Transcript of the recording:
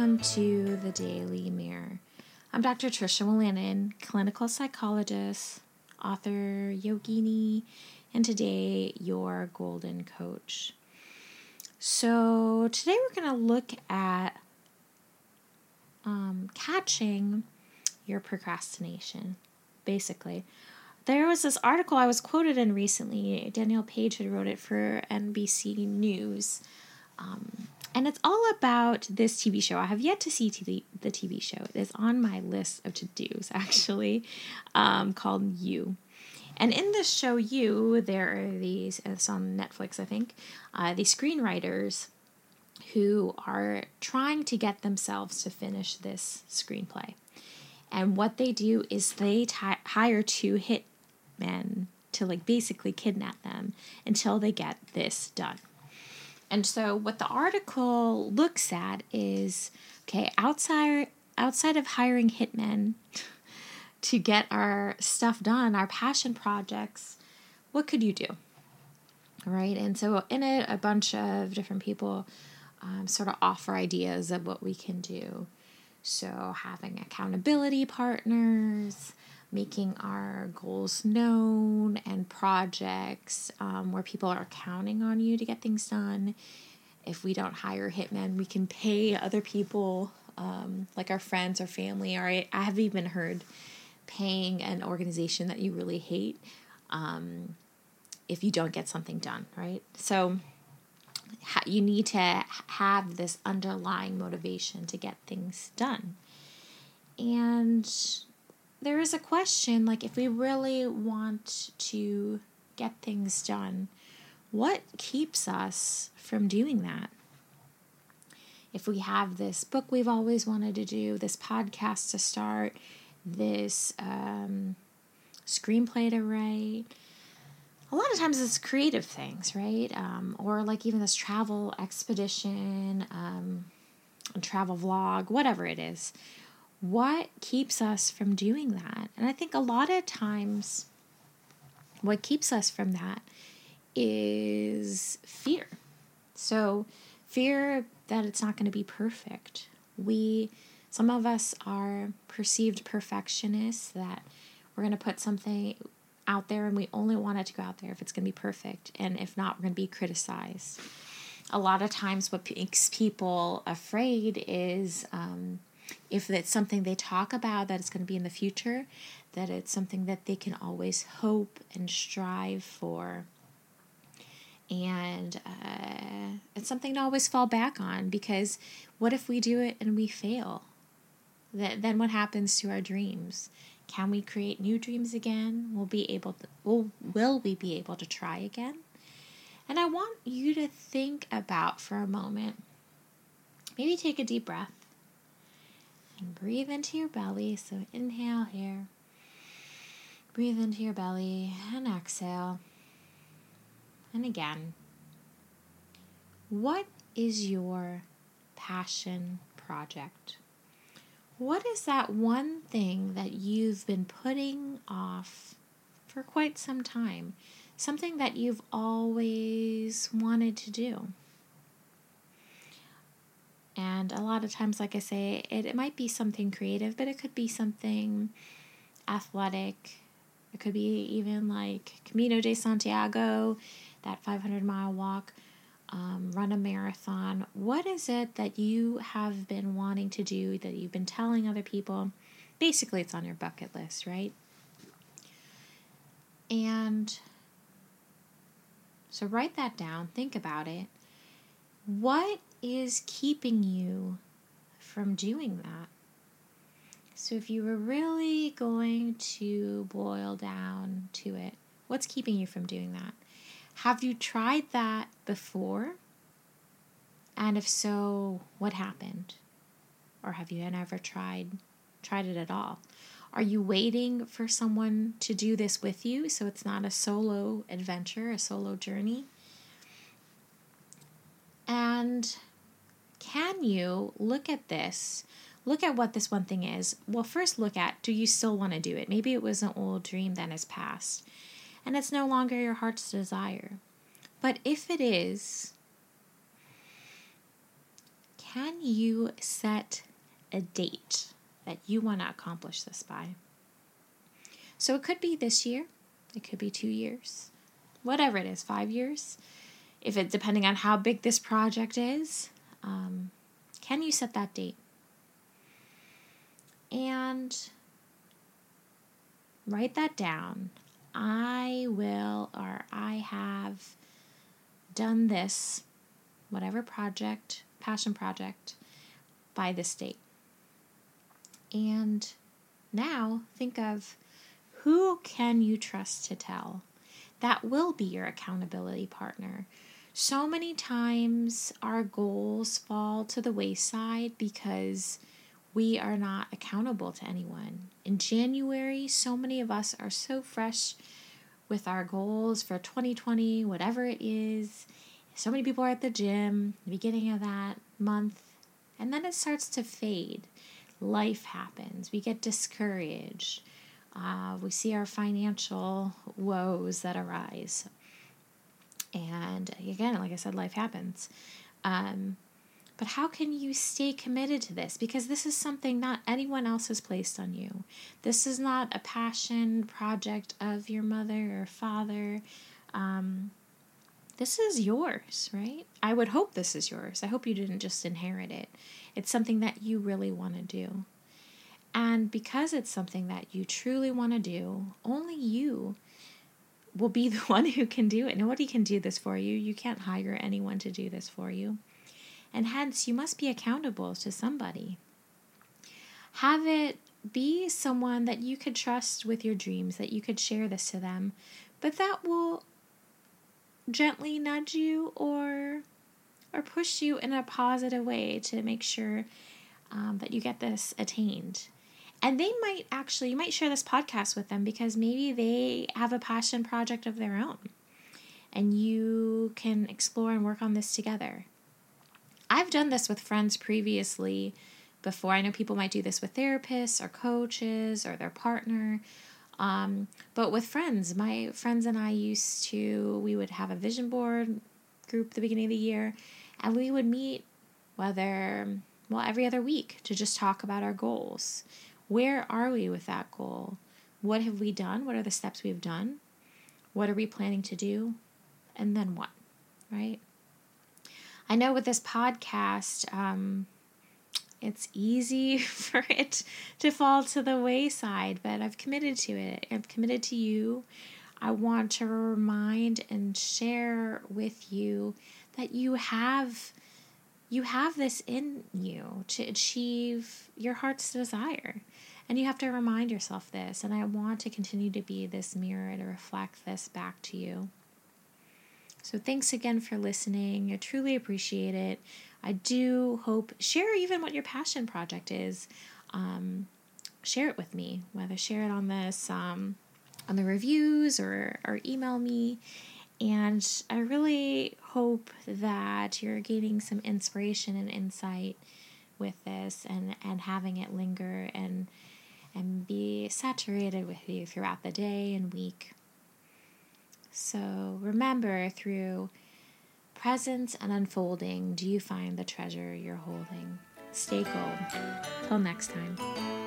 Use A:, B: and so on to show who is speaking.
A: welcome to the Daily Mirror. I'm Dr. Tricia Wolanin, clinical psychologist, author, yogini, and today your golden coach. So, today we're going to look at um, catching your procrastination, basically. There was this article I was quoted in recently. Danielle Page had wrote it for NBC News. Um, and it's all about this TV show. I have yet to see TV, the TV show. It is on my list of to dos, actually, um, called You. And in this show, You, there are these, it's on Netflix, I think, uh, these screenwriters who are trying to get themselves to finish this screenplay. And what they do is they t- hire two hitmen to like basically kidnap them until they get this done. And so what the article looks at is okay, outside outside of hiring hitmen to get our stuff done, our passion projects, what could you do? Right? And so in it a bunch of different people um, sort of offer ideas of what we can do. So having accountability partners, making our goals known and projects um, where people are counting on you to get things done. If we don't hire hitmen, we can pay other people, um, like our friends or family. Or I, have even heard paying an organization that you really hate um, if you don't get something done, right? So you need to have this underlying motivation to get things done. And there is a question like if we really want to get things done, what keeps us from doing that? If we have this book we've always wanted to do, this podcast to start, this um, screenplay to write, a lot of times it's creative things, right? Um, or like even this travel expedition, um, travel vlog, whatever it is what keeps us from doing that? And I think a lot of times, what keeps us from that is fear. So, fear that it's not going to be perfect. We, some of us are perceived perfectionists that we're going to put something out there and we only want it to go out there if it's going to be perfect. And if not, we're going to be criticized. A lot of times, what makes people afraid is um, if it's something they talk about that it's going to be in the future, that it's something that they can always hope and strive for. And uh, it's something to always fall back on because what if we do it and we fail? That, then what happens to our dreams? Can we create new dreams again? Will be able to, will, will we be able to try again? And I want you to think about for a moment. Maybe take a deep breath breathe into your belly. So inhale here. Breathe into your belly and exhale. And again. What is your passion project? What is that one thing that you've been putting off for quite some time? Something that you've always wanted to do? And a lot of times, like I say, it, it might be something creative, but it could be something athletic. It could be even like Camino de Santiago, that 500 mile walk, um, run a marathon. What is it that you have been wanting to do that you've been telling other people? Basically, it's on your bucket list, right? And so write that down, think about it. What is keeping you from doing that? So, if you were really going to boil down to it, what's keeping you from doing that? Have you tried that before? And if so, what happened? Or have you ever tried tried it at all? Are you waiting for someone to do this with you so it's not a solo adventure, a solo journey? And can you look at this? Look at what this one thing is. Well, first look at do you still want to do it? Maybe it was an old dream that has passed and it's no longer your heart's desire. But if it is, can you set a date that you want to accomplish this by? So it could be this year, it could be two years, whatever it is, five years. If it depending on how big this project is, um, can you set that date? And write that down. I will, or I have done this, whatever project, passion project, by this date. And now think of who can you trust to tell? That will be your accountability partner. So many times our goals fall to the wayside because we are not accountable to anyone. In January, so many of us are so fresh with our goals for 2020, whatever it is. So many people are at the gym, the beginning of that month, and then it starts to fade. Life happens. We get discouraged. Uh, we see our financial woes that arise. And again, like I said, life happens. Um, but how can you stay committed to this? Because this is something not anyone else has placed on you. This is not a passion project of your mother or father. Um, this is yours, right? I would hope this is yours. I hope you didn't just inherit it. It's something that you really want to do. And because it's something that you truly want to do, only you will be the one who can do it. Nobody can do this for you. You can't hire anyone to do this for you. And hence, you must be accountable to somebody. Have it be someone that you could trust with your dreams, that you could share this to them, but that will gently nudge you or or push you in a positive way to make sure um, that you get this attained and they might actually you might share this podcast with them because maybe they have a passion project of their own. And you can explore and work on this together. I've done this with friends previously before. I know people might do this with therapists or coaches or their partner. Um, but with friends my friends and i used to we would have a vision board group at the beginning of the year and we would meet whether well every other week to just talk about our goals where are we with that goal? What have we done? What are the steps we've done? What are we planning to do? And then what, right? I know with this podcast, um, it's easy for it to fall to the wayside, but I've committed to it. I've committed to you. I want to remind and share with you that you have you have this in you to achieve your heart's desire. And you have to remind yourself this. And I want to continue to be this mirror to reflect this back to you. So thanks again for listening. I truly appreciate it. I do hope, share even what your passion project is. Um, share it with me, whether share it on this, um, on the reviews or, or email me. And I really hope that you're gaining some inspiration and insight with this and, and having it linger and and be saturated with you throughout the day and week. So remember through presence and unfolding, do you find the treasure you're holding? Stay gold. Till next time.